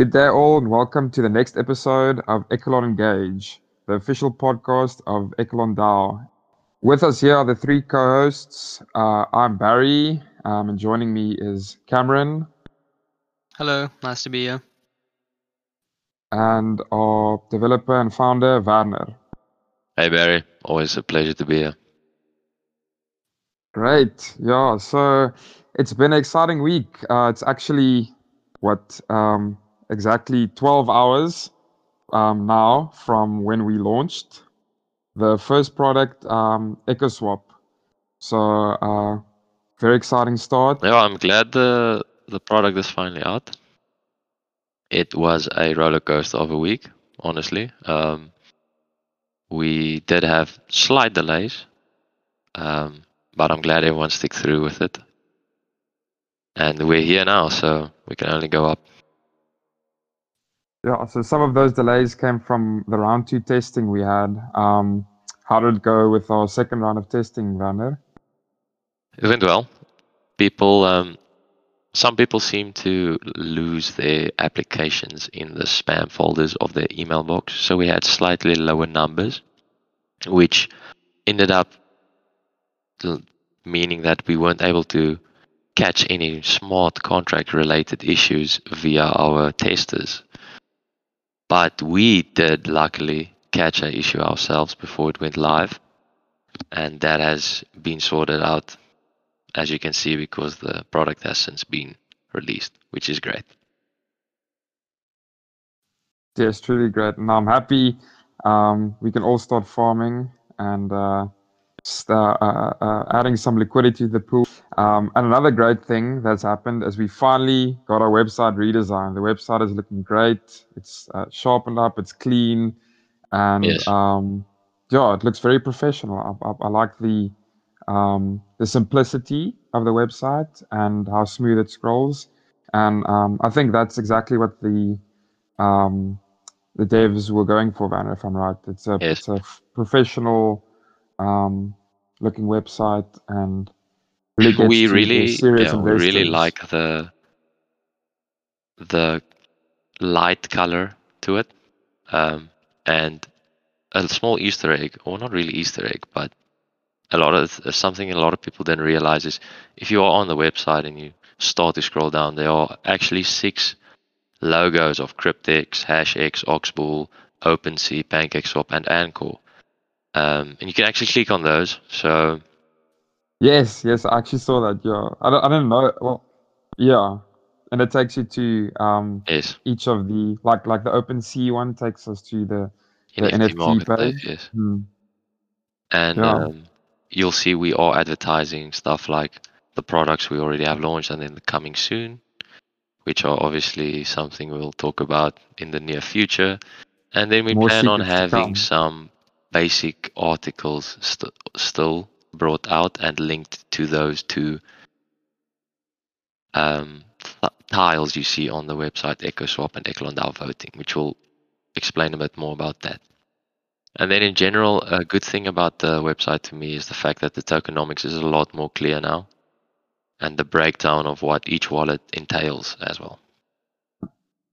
Good day, all, and welcome to the next episode of Echelon Engage, the official podcast of Echelon DAO. With us here are the three co hosts. Uh, I'm Barry, um, and joining me is Cameron. Hello, nice to be here. And our developer and founder, Werner. Hey Barry, always a pleasure to be here. Great. Yeah, so it's been an exciting week. Uh, it's actually what um, exactly 12 hours um, now from when we launched the first product, um, EchoSwap. So, uh, very exciting start. Yeah, I'm glad the the product is finally out. It was a roller coaster of a week, honestly. Um, we did have slight delays, um, but I'm glad everyone stick through with it. And we're here now, so we can only go up. Yeah, so some of those delays came from the round two testing we had. Um, how did it go with our second round of testing, Werner? It went well. People, um, some people seem to lose their applications in the spam folders of their email box. So we had slightly lower numbers, which ended up meaning that we weren't able to catch any smart contract related issues via our testers. But we did luckily catch an issue ourselves before it went live. And that has been sorted out, as you can see, because the product has since been released, which is great. Yes, truly great. And I'm happy um, we can all start farming and uh, uh, uh, adding some liquidity to the pool. Um, and another great thing that's happened is we finally got our website redesigned. The website is looking great. It's uh, sharpened up. It's clean, and Yes. um, yeah, it looks very professional. I, I, I like the um, the simplicity of the website and how smooth it scrolls. And um, I think that's exactly what the um, the devs were going for, Werner, if I'm right. It's a Yes. it's a professional um, looking website and really we really yeah, we really like the the light color to it um, and a small easter egg or not really easter egg but a lot of something a lot of people didn't realize is if you are on the website and you start to scroll down there are actually six logos of Cryptex HashEx Oxbull OpenSea PancakeSwap and anchor um, and you can actually click on those so Yes, yes, I actually saw that. Yeah, I don't, I didn't know. Well, yeah, and it takes you to um, yes each of the like like the OpenSea one takes us to the the NFT page. yes Hmm. and Yeah. um, you'll see we are advertising stuff like the products we already have launched and then the coming soon which are obviously something we'll talk about in the near future and then we More plan on having some basic articles st- still brought out and linked to those two um, th- tiles you see on the website EchoSwap and Echelon voting, which will explain a bit more about that. And then in general, a good thing about the website to me is the fact that the tokenomics is a lot more clear now and the breakdown of what each wallet entails as well.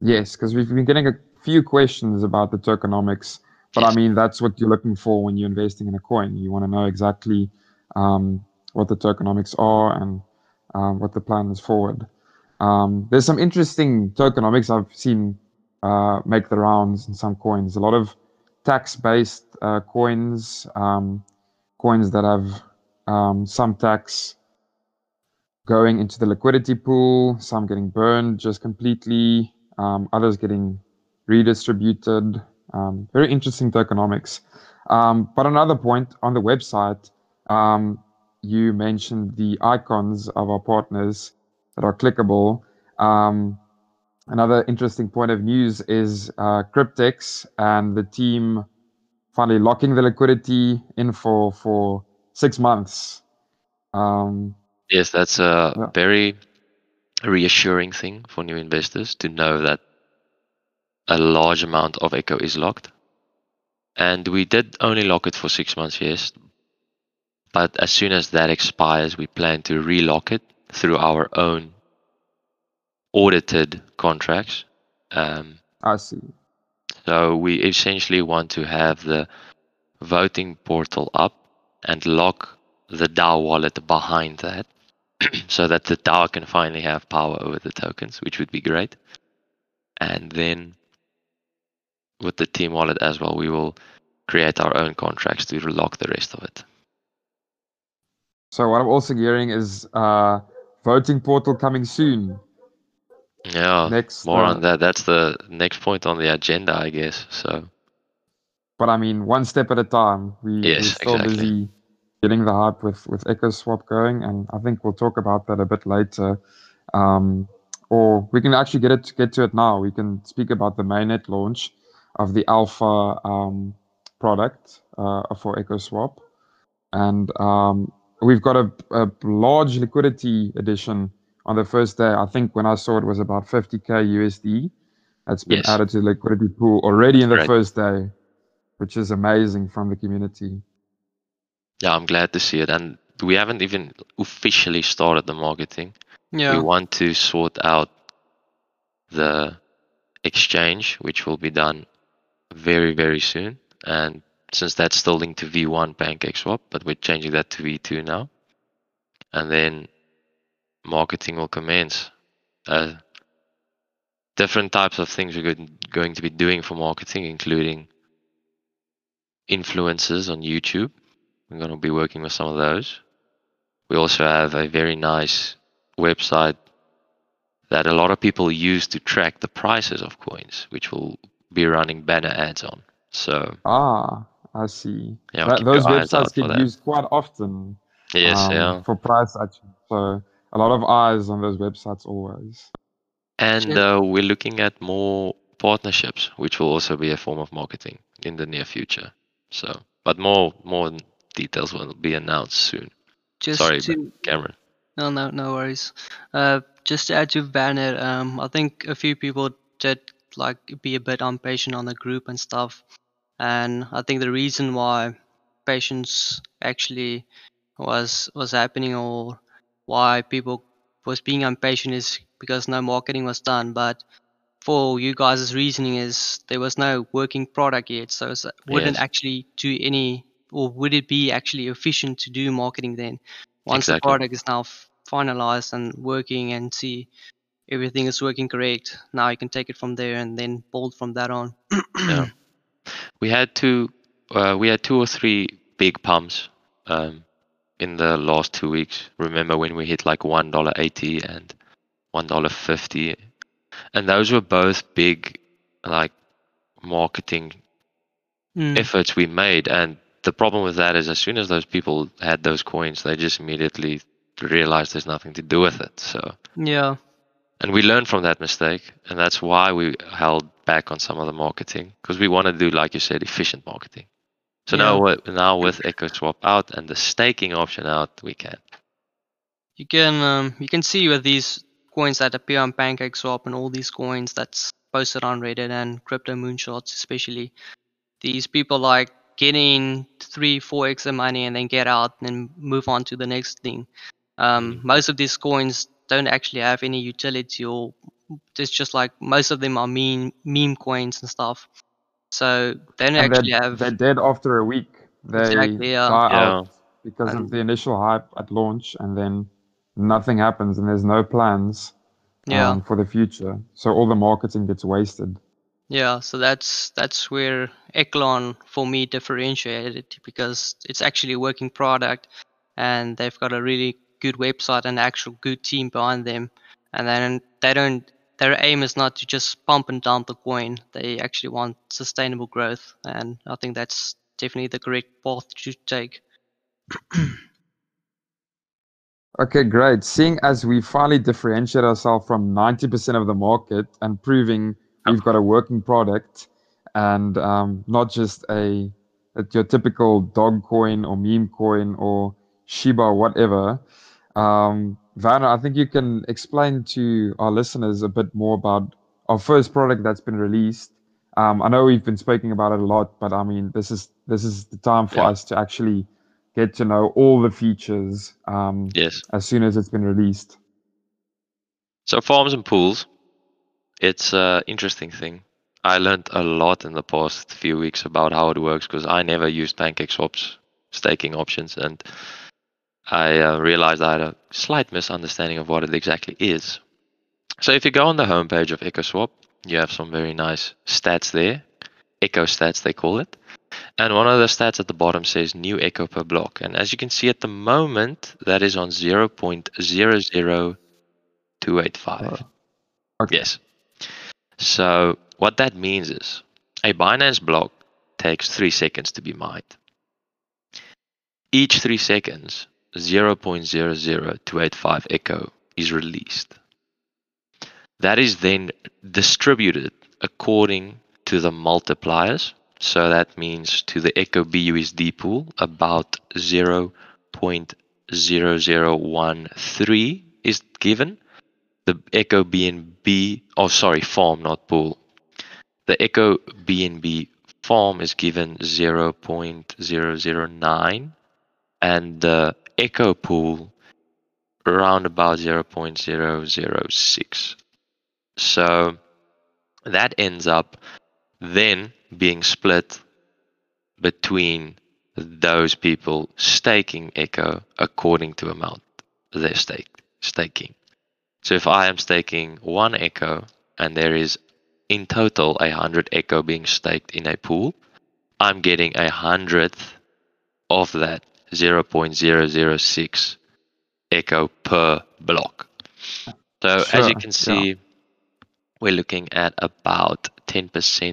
Yes, because we've been getting a few questions about the tokenomics, but I mean that's what you're looking for when you're investing in a coin. You want to know exactly um, what the tokenomics are and um, what the plan is forward. Um, there's some interesting tokenomics I've seen uh, make the rounds in some coins. A lot of tax-based uh, coins, um, coins that have um, some tax going into the liquidity pool, some getting burned just completely, um, others getting redistributed. Um, very interesting tokenomics. Um, but another point on the website, um, you mentioned the icons of our partners that are clickable. Um, another interesting point of news is uh, Cryptex and the team finally locking the liquidity in for for six months. Um, Yes, that's a Yeah. very reassuring thing for new investors to know that a large amount of Echo is locked. And we did only lock it for six months, yes. But as soon as that expires, we plan to relock it through our own audited contracts Um, I see. so we essentially want to have the voting portal up and lock the DAO wallet behind that so that the DAO can finally have power over the tokens, which would be great. And then with the team wallet as well, we will create our own contracts to lock the rest of it. So what I'm also hearing is uh, voting portal coming soon. Yeah, Next, more uh, on that. That's the next point on the agenda, I guess. So But I mean, one step at a time. We, we're still exactly. busy getting the hype with with EchoSwap going, and I think we'll talk about that a bit later. Um, or we can actually get it get to it now. We can speak about the mainnet launch of the alpha um, product uh, for EchoSwap, and um, we've got a, a large liquidity addition on the first day. I think when I saw it was about 50k USD. That's been Yes. added to the liquidity pool already in the Right. first day which is amazing from the community. yeah, I'm glad to see it. And we haven't even officially started the marketing. Yeah. We want to sort out the exchange, which will be done very, very soon. And since that's still linked to V1 PancakeSwap, but we're changing that to V2 now. And then marketing will commence. Uh, different types of things we're going to be doing for marketing, including influencers on YouTube. We're going to be working with some of those. We also have a very nice website that a lot of people use to track the prices of coins, which will be running banner ads on. So Ah, I see. yeah, That- those your eyes out websites for get used quite often Yes, um, yeah. for price action. So a lot of eyes on those websites always. And uh, we're looking at more partnerships, which will also be a form of marketing in the near future. So, but more more details will be announced soon. Just Sorry, to Cameron. no no no worries. Uh, just to add to Werner, um, I think a few people did like be a bit impatient on the group and stuff, and I think the reason why patience actually was was happening or why people was being impatient is because no marketing was done. But for you guys' reasoning is there was no working product yet, so it wouldn't Yes. actually do any, or would it be actually efficient to do marketing then? Once the product is now finalized and working and see everything is working correct, now I can take it from there and then build from that on. Yeah. We had two, uh, we had two or three big pumps um, in the last two weeks. Remember when we hit like one dollar eighty and one dollar fifty, and those were both big, like marketing Mm, efforts we made. And the problem with that is, as soon as those people had those coins, they just immediately realized there's nothing to do with it. So, yeah, and we learned from that mistake, and that's why we held back on some of the marketing because we want to do, like you said, efficient marketing. So now, Yeah. what now with EchoSwap out and the staking option out, we can. you can um, you can see with these coins that appear on PancakeSwap and all these coins that's posted on Reddit and Crypto Moonshots especially. These people like getting three, four x of money and then get out and then move on to the next thing. Um, Mhm. Most of these coins don't actually have any utility or it's just like most of them are meme meme coins and stuff. So they don't And actually they're, have they're dead after a week. They Exactly, yeah. die Yeah. out because And- of the initial hype at launch, and then nothing happens, and there's no plans yeah. um, for the future. So all the marketing gets wasted. Yeah, so that's that's where Echelon for me differentiated because it's actually a working product and they've got a really good website and actual good team behind them. And then they don't their aim is not to just pump and dump the coin. They actually want sustainable growth and I think that's definitely the correct path to take. Okay, great. Seeing as we finally differentiate ourselves from 90% of the market and proving we've got a working product and um, not just a, a your typical dog coin or meme coin or Shiba whatever, um, Werner, I think you can explain to our listeners a bit more about our first product that's been released. Um, I know we've been speaking about it a lot, but I mean, this is this is the time for Yeah. us to actually get to know all the features um, Yes. as soon as it's been released. So farms and pools it's an interesting thing. I learned a lot in the past few weeks about how it works because I never used PancakeSwap's staking options, and I uh, realized I had a slight misunderstanding of what it exactly is. So if you go on the homepage of EchoSwap, you have some very nice stats there, Echo stats they call it. And one of the stats at the bottom says new echo per block. And as you can see at the moment, that is on 0.00285. Okay. Yes. So what that means is a Binance block takes three seconds to be mined. Each three seconds, 0.00285 echo is released. That is then distributed according to the multipliers. So that means to the Echo BUSD pool, about 0.0013 is given. The Echo BNB, oh sorry, farm, not pool. The Echo BNB farm is given 0.009 and the Echo pool around about 0.006. So that ends up then being split between those people staking Echo according to amount they're staking. So if I am staking one Echo and there is in total a hundred Echo being staked in a pool, I'm getting a hundredth of that 0.006 Echo per block. So as you can see, we're looking at about 10%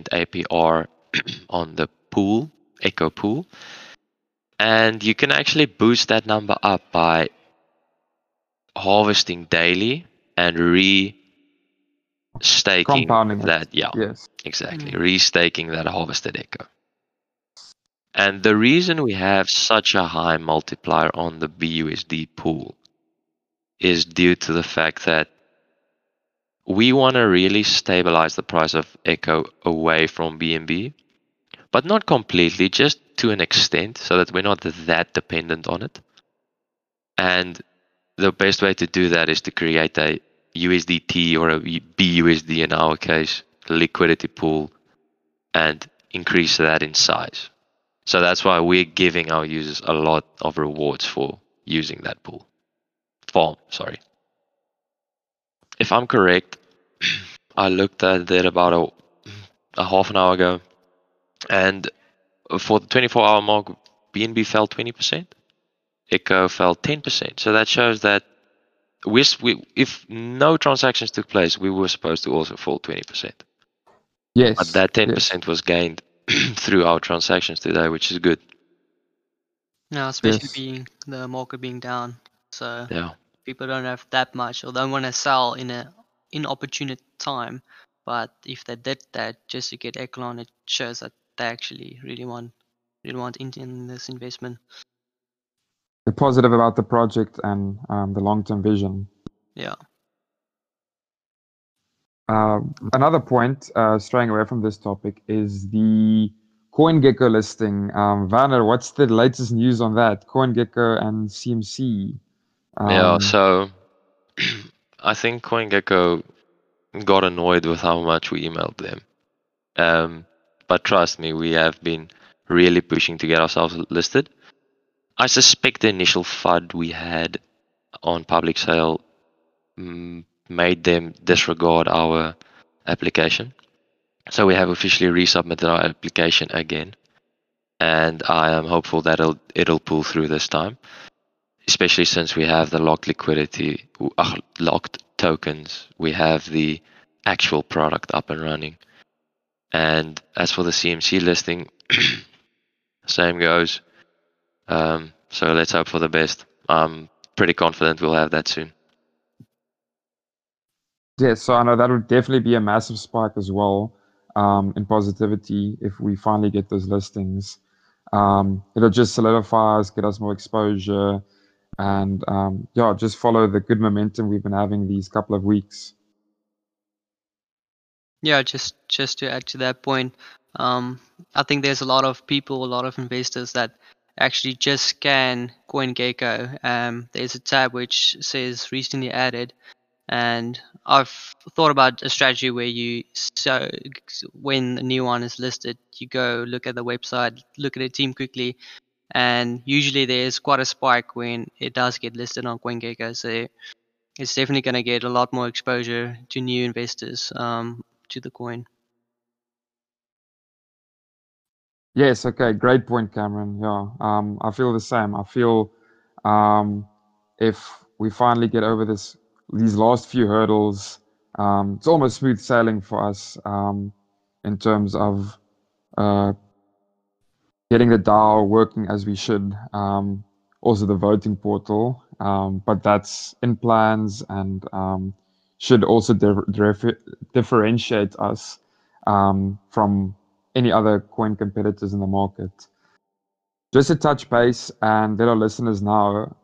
APR on the pool, Echo pool. And you can actually boost that number up by harvesting daily and re staking that. Yeah, Yes. exactly. Restaking that harvested echo. And the reason we have such a high multiplier on the BUSD pool is due to the fact that we want to really stabilize the price of Echo away from BNB, but not completely, just to an extent, so that we're not that dependent on it. And the best way to do that is to create a USDT or a BUSD in our case liquidity pool and increase that in size. So that's why we're giving our users a lot of rewards for using that pool. Farm, sorry. If I'm correct, I looked at it about a, a half an hour ago, and for the 24 hour mark, BNB fell 20%, Echo fell 10%. So that shows that we, we, if no transactions took place, we were supposed to also fall 20%. Yes. But that ten yes. percent was gained through our transactions today, which is good. Yeah, especially Yes. being the market being down. So Yeah, people don't have that much or don't want to sell in a inopportune time. But if they did that just to get Echelon, it shows that they actually really want really want in, in this investment. They're positive about the project and um, the long-term vision. Yeah. Uh, another point, uh, straying away from this topic, is the CoinGecko listing. Um, Werner, what's the latest news on that? CoinGecko and CMC. yeah. Um, So I think CoinGecko got annoyed with how much we emailed them. Um, but trust me, we have been really pushing to get ourselves listed. I suspect the initial FUD we had on public sale made them disregard our application. So we have officially resubmitted our application again, and I am hopeful that it'll it'll pull through this time, especially since we have the locked liquidity, uh, locked tokens. We have the actual product up and running, and as for the CMC listing, same goes. Um, so let's hope for the best. I'm pretty confident we'll have that soon. Yes, so I know that would definitely be a massive spike as well um, in positivity if we finally get those listings. Um, it'll just solidify us, get us more exposure, and um, yeah, just follow the good momentum we've been having these couple of weeks. Yeah, just just to add to that point, um, I think there's a lot of people, a lot of investors that actually just scan CoinGecko. Um, there's a tab which says recently added, And I've thought about a strategy where you so when a new one is listed, you go look at the website, look at the team quickly, and usually there's quite a spike when it does get listed on CoinGecko. So it's definitely going to get a lot more exposure to new investors um, to the coin. Yes. Okay. Great point, Cameron. Yeah. Um, I feel the same. I feel um, if we finally get over this these last few hurdles, um, it's almost smooth sailing for us um, in terms of uh, getting the DAO working as we should. Um, also, the voting portal, um, but that's in plans and um, should also dif- differentiate us um, from any other coin competitors in the market. Just to touch base and let our listeners know,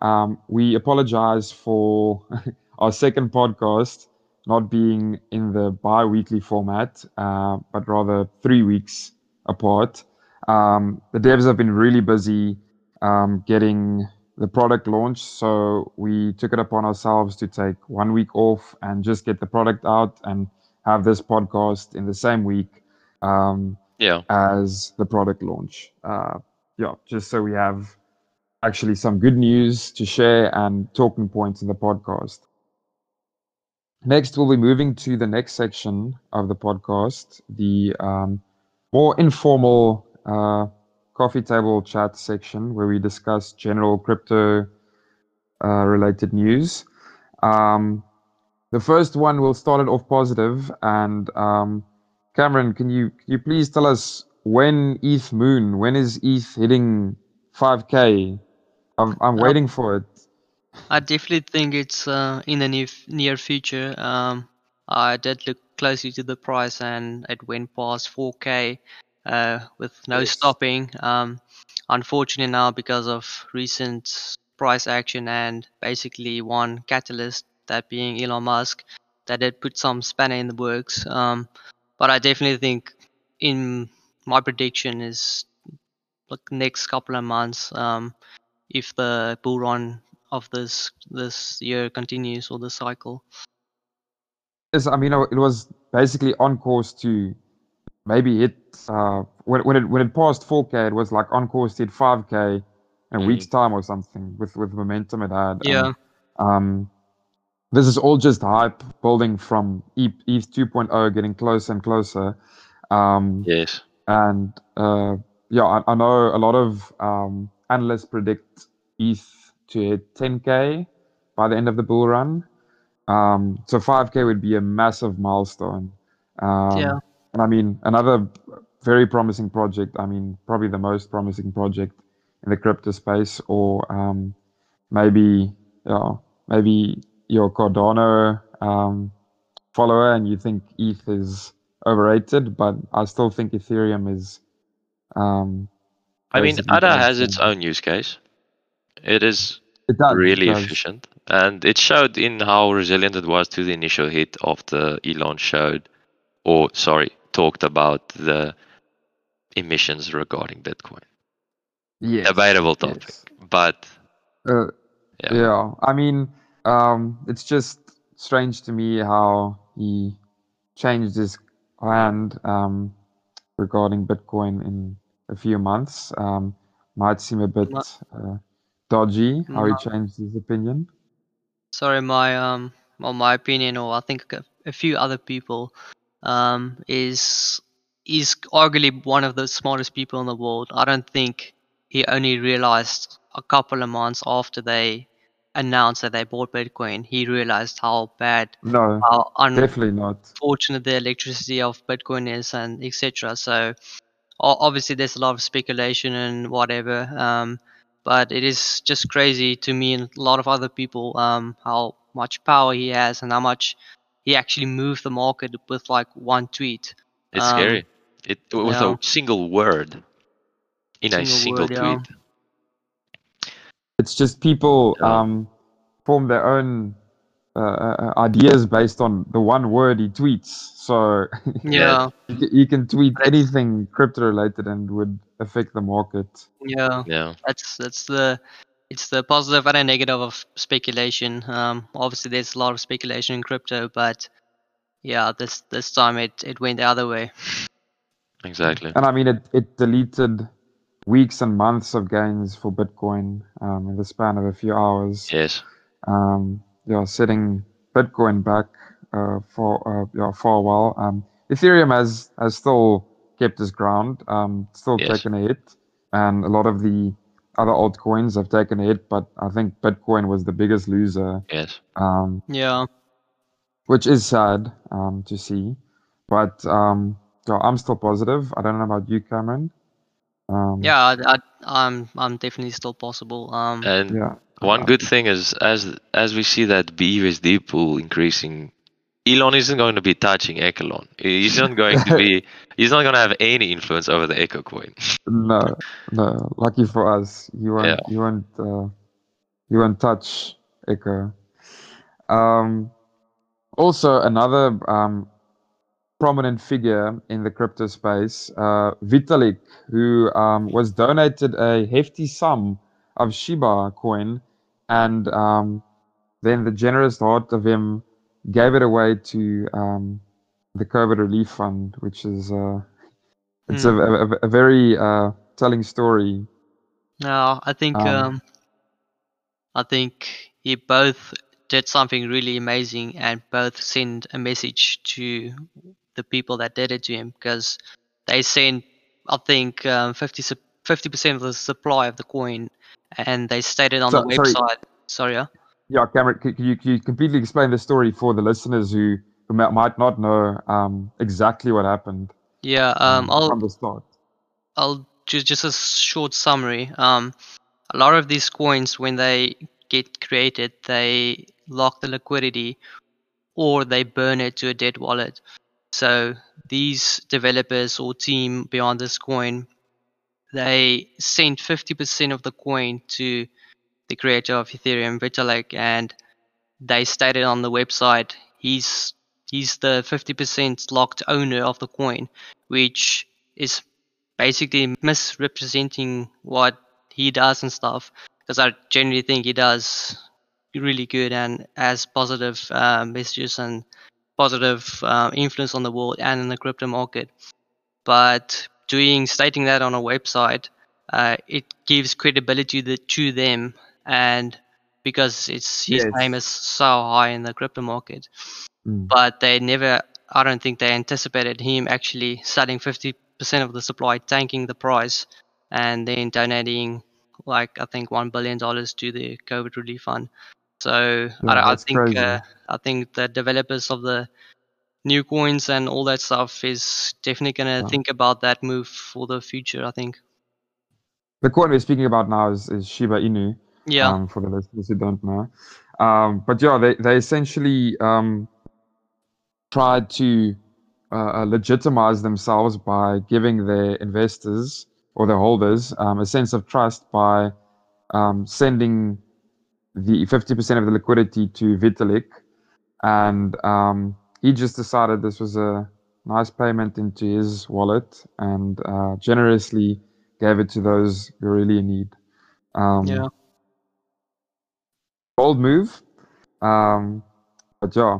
we apologize for our second podcast not being in the bi weekly format, uh, but rather three weeks apart. Um, the devs have been really busy um, getting the product launched, so we took it upon ourselves to take one week off and just get the product out and have this podcast in the same week um, yeah. as the product launch. Uh, yeah, just so we have actually some good news to share and talking points in the podcast. Next, we'll be moving to the next section of the podcast, the um, more informal uh, coffee table chat section where we discuss general crypto uh, related news. Um, the first one will start it off positive, and um, Cameron, can you can you please tell us when ETH Moon, when is ETH hitting 5k? I'm, I'm waiting for it. I definitely think it's uh, in the near, near future. Um, I did look closely to the price and it went past 4k uh, with no yes. stopping. Um, unfortunately now because of recent price action and basically one catalyst, that being Elon Musk, that did put some spanner in the works. Um, but I definitely think in my prediction is like next couple of months, um, if the bull run of this this year continues or the cycle. Yes, I mean it was basically on course to maybe hit uh, when when it when it passed 4K, it was like on course to hit 5K in a mm. week's time or something with with momentum it had. Yeah. And, um, this is all just hype building from ETH, ETH 2.0 getting closer and closer. Um, yes. And uh, yeah, I, I, know a lot of um, analysts predict ETH to hit 10k by the end of the bull run. Um, so 5k would be a massive milestone. Um, yeah. And I mean, another very promising project. I mean, probably the most promising project in the crypto space, or um, maybe, you know, maybe your Cardano um, follower and you think ETH is overrated, but I still think Ethereum is. Um, I mean, ADA has its own use case. It is it does, really it efficient, and it showed in how resilient it was to the initial hit of the Elon showed, or sorry, talked about the emissions regarding Bitcoin. Yeah, debatable topic, yes. but uh, yeah. yeah, I mean, um, it's just strange to me how he changed his hand um, regarding Bitcoin in a few months. Um, might seem a bit uh, dodgy how he changed his opinion. Sorry, my um, well, my opinion, or I think a, a few other people, um, is is arguably one of the smartest people in the world. I don't think he only realized a couple of months after they announced that they bought Bitcoin, he realized how bad, no, how definitely not fortunate the electricity of Bitcoin is, and etc. So obviously, there's a lot of speculation and whatever. Um, but it is just crazy to me and a lot of other people um, how much power he has and how much he actually moved the market with like one tweet. It's um, scary. It with yeah. a single word in single a single word, tweet. Yeah. It's just people um, form their own uh, uh, uh, ideas based on the one word he tweets. So yeah, you can tweet anything crypto related and would affect the market. Yeah, yeah. That's that's the it's the positive and a negative of speculation. Um, obviously, there's a lot of speculation in crypto, but yeah, this this time it it went the other way. Exactly. And I mean, it, it deleted weeks and months of gains for Bitcoin um, in the span of a few hours. Yes. Um, yeah, setting Bitcoin back uh, for uh, yeah, for a while. Um, Ethereum has has still kept its ground, um, still Yes. taken a hit, and a lot of the other altcoins have taken a hit. But I think Bitcoin was the biggest loser, Yes. um, Yeah, which is sad um, to see. But um, yeah, I'm still positive. I don't know about you, Cameron. Um, yeah, I, I, I'm I'm definitely still possible. Um, And yeah. one good thing is as as we see that BUSD pool increasing, Elon isn't going to be touching Echelon. He's not going to be. He's not going to have any influence over the Echo coin. No, no. Lucky for us, you won't. Yeah. You won't. Uh, you won't touch Echo. Um, also, another um, prominent figure in the crypto space, uh, Vitalik, who um, was donated a hefty sum of Shiba coin, and um, then the generous heart of him gave it away to um, the COVID relief fund, which is uh, it's a, a, a- a very uh, telling story. no, I think Um, um, I think he both did something really amazing and both sent a message to the people that did it to him because they sent I think um, 50 percent of the supply of the coin and they stated on So- the sorry. website. Sorry, yeah. Yeah, Cameron, could you, could you completely explain the story for the listeners who, who might not know um, exactly what happened Yeah, um, I'll from the start? I'll just just a short summary. Um, a lot of these coins, when they get created, they lock the liquidity, or they burn it to a dead wallet. So these developers or team beyond this coin, they sent 50% of the coin to the creator of Ethereum, Vitalik, and they stated on the website he's he's the 50% locked owner of the coin, which is basically misrepresenting what he does and stuff. Because I genuinely think he does really good and has positive uh, messages and positive uh, influence on the world and in the crypto market. But doing stating that on a website, uh, it gives credibility to them, and because it's his Yes. name is so high in the crypto market Mm. but they never i don't think they anticipated him actually selling 50% of the supply tanking the price and then donating like i think $1 billion to the covid relief fund so Yeah, I, I think uh, i think the developers of the new coins and all that stuff is definitely going to Yeah. think about that move for the future i think The coin we're speaking about now is, is Shiba Inu. Yeah um, for the listeners who don't know. Um, but yeah, they, they essentially um, tried to uh, uh, legitimize themselves by giving their investors or their holders um, a sense of trust by um, sending the 50% of the liquidity to Vitalik. And um, he just decided this was a nice payment into his wallet and uh, generously gave it to those who really in need. Um, yeah bold move. Um, but yeah.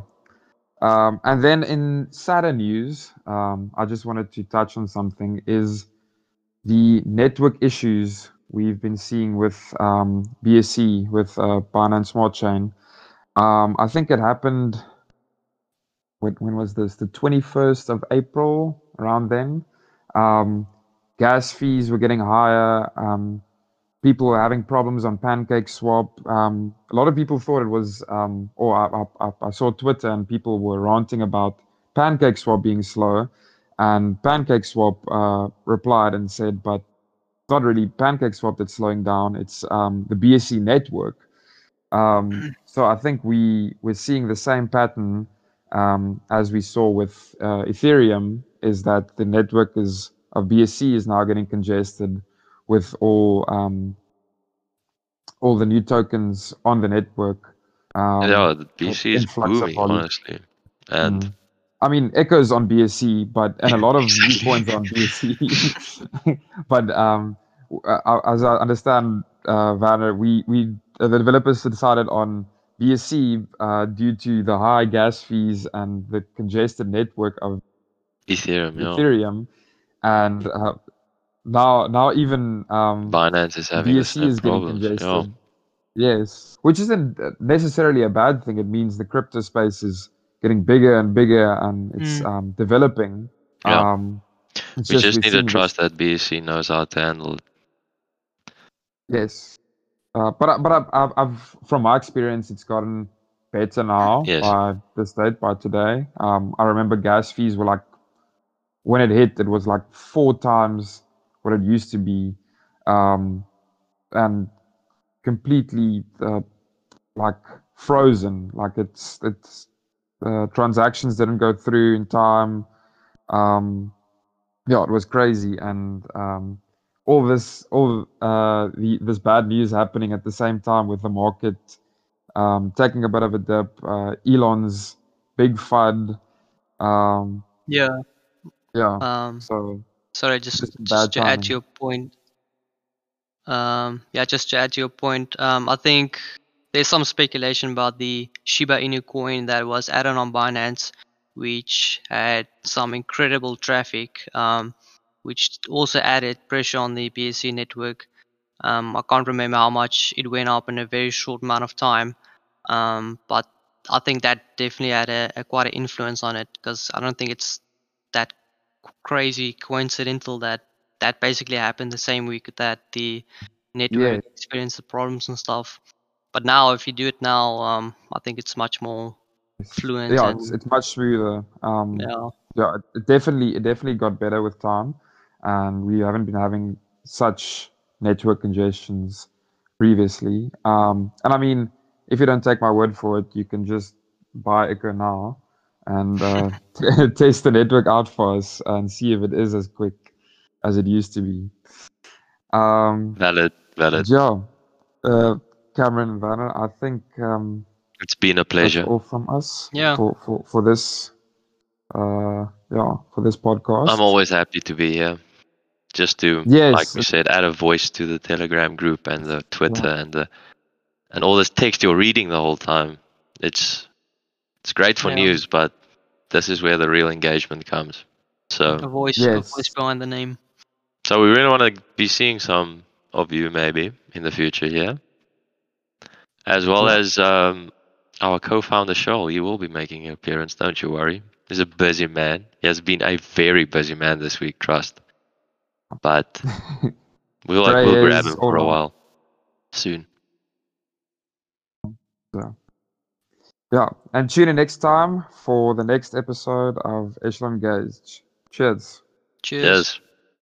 Um, and then in sadder news, um, I just wanted to touch on something is the network issues we've been seeing with um, BSC, with uh, Binance Smart Chain. Um, I think it happened, when, when was this? The 21st of April, around then. Um, gas fees were getting higher. Um, people were having problems on PancakeSwap. Um, a lot of people thought it was, um, or I, I, I- saw Twitter and people were ranting about PancakeSwap being slow. And PancakeSwap uh, replied and said, but it's not really PancakeSwap that's slowing down, it's um, the BSC network. Um, so I think we, we're seeing the same pattern um, as we saw with uh, Ethereum, is that the network is of BSC is now getting congested with all um, all the new tokens on the network. Um, yeah, the BC is booming, honestly. And mm. I mean, Echo's on BSC, but and a lot of new coins on BSC. but um, uh, as I understand, uh, Werner, we we uh, the developers decided on BSC uh, due to the high gas fees and the congested network of Ethereum, yeah. Ethereum, and uh, now now even um, Binance is having the BSC same is getting problems. Yeah. congested. Yes, which isn't uh, necessarily a bad thing. It means the crypto space is getting bigger and bigger, and it's Mm. um, developing. Yeah. Um, We just we're need to trust that BSC knows how to handle it. Yes, uh, but I- but I've, I've, I've from my experience, it's gotten better now Yes. by this date by today. Um, I remember gas fees were like when it hit, it was like four times what it used to be, um, and completely uh, like frozen. Like it's it's uh, transactions didn't go through in time. Um, yeah, it was crazy, and um, all this all uh, the this bad news happening at the same time with the market um, taking a bit of a dip. Uh, Elon's big fud. Um, Yeah. yeah. Um, So sorry, just Just to add to your point. Um, yeah, just to add to your point, um, I think there's some speculation about the Shiba Inu coin that was added on Binance, which had some incredible traffic, um, which also added pressure on the BSC network. Um, I can't remember how much it went up in a very short amount of time, um, but I think that definitely had a, a quite an influence on it because I don't think it's that crazy coincidental that that basically happened the same week that the network experienced the problems and stuff. But now, if you do it now, um, I think it's much more fluent. yeah, and, it's, it's much smoother. Um, yeah, yeah, it- it definitely it definitely got better with time, and we haven't been having such network congestions previously. Um, and I mean, if you don't take my word for it, you can just buy Echo now and uh, test the network out for us and see if it is as quick as it used to be. Um, Valid, valid. yeah, uh, Cameron and Werner, I think um, It's been a pleasure. all from us Yeah. for, for, for this uh yeah for this podcast I'm always happy to be here. Just to, yes like we said, add a voice to the Telegram group and the Twitter and the and all this text you're reading the whole time. It's it's great for Yeah. news, but this is where the real engagement comes. So a So voice, a voice behind the name. so we really want to be seeing some of you maybe in the future here. As well as um, our co-founder Shoal, You will be making an appearance, don't you worry. He's a busy man. He has been a very busy man this week, trust. But we'll, Trey we'll grab him for a while soon. Yeah and tune in next time for the next episode of Echelon Engage cheers Cheers. Cheers.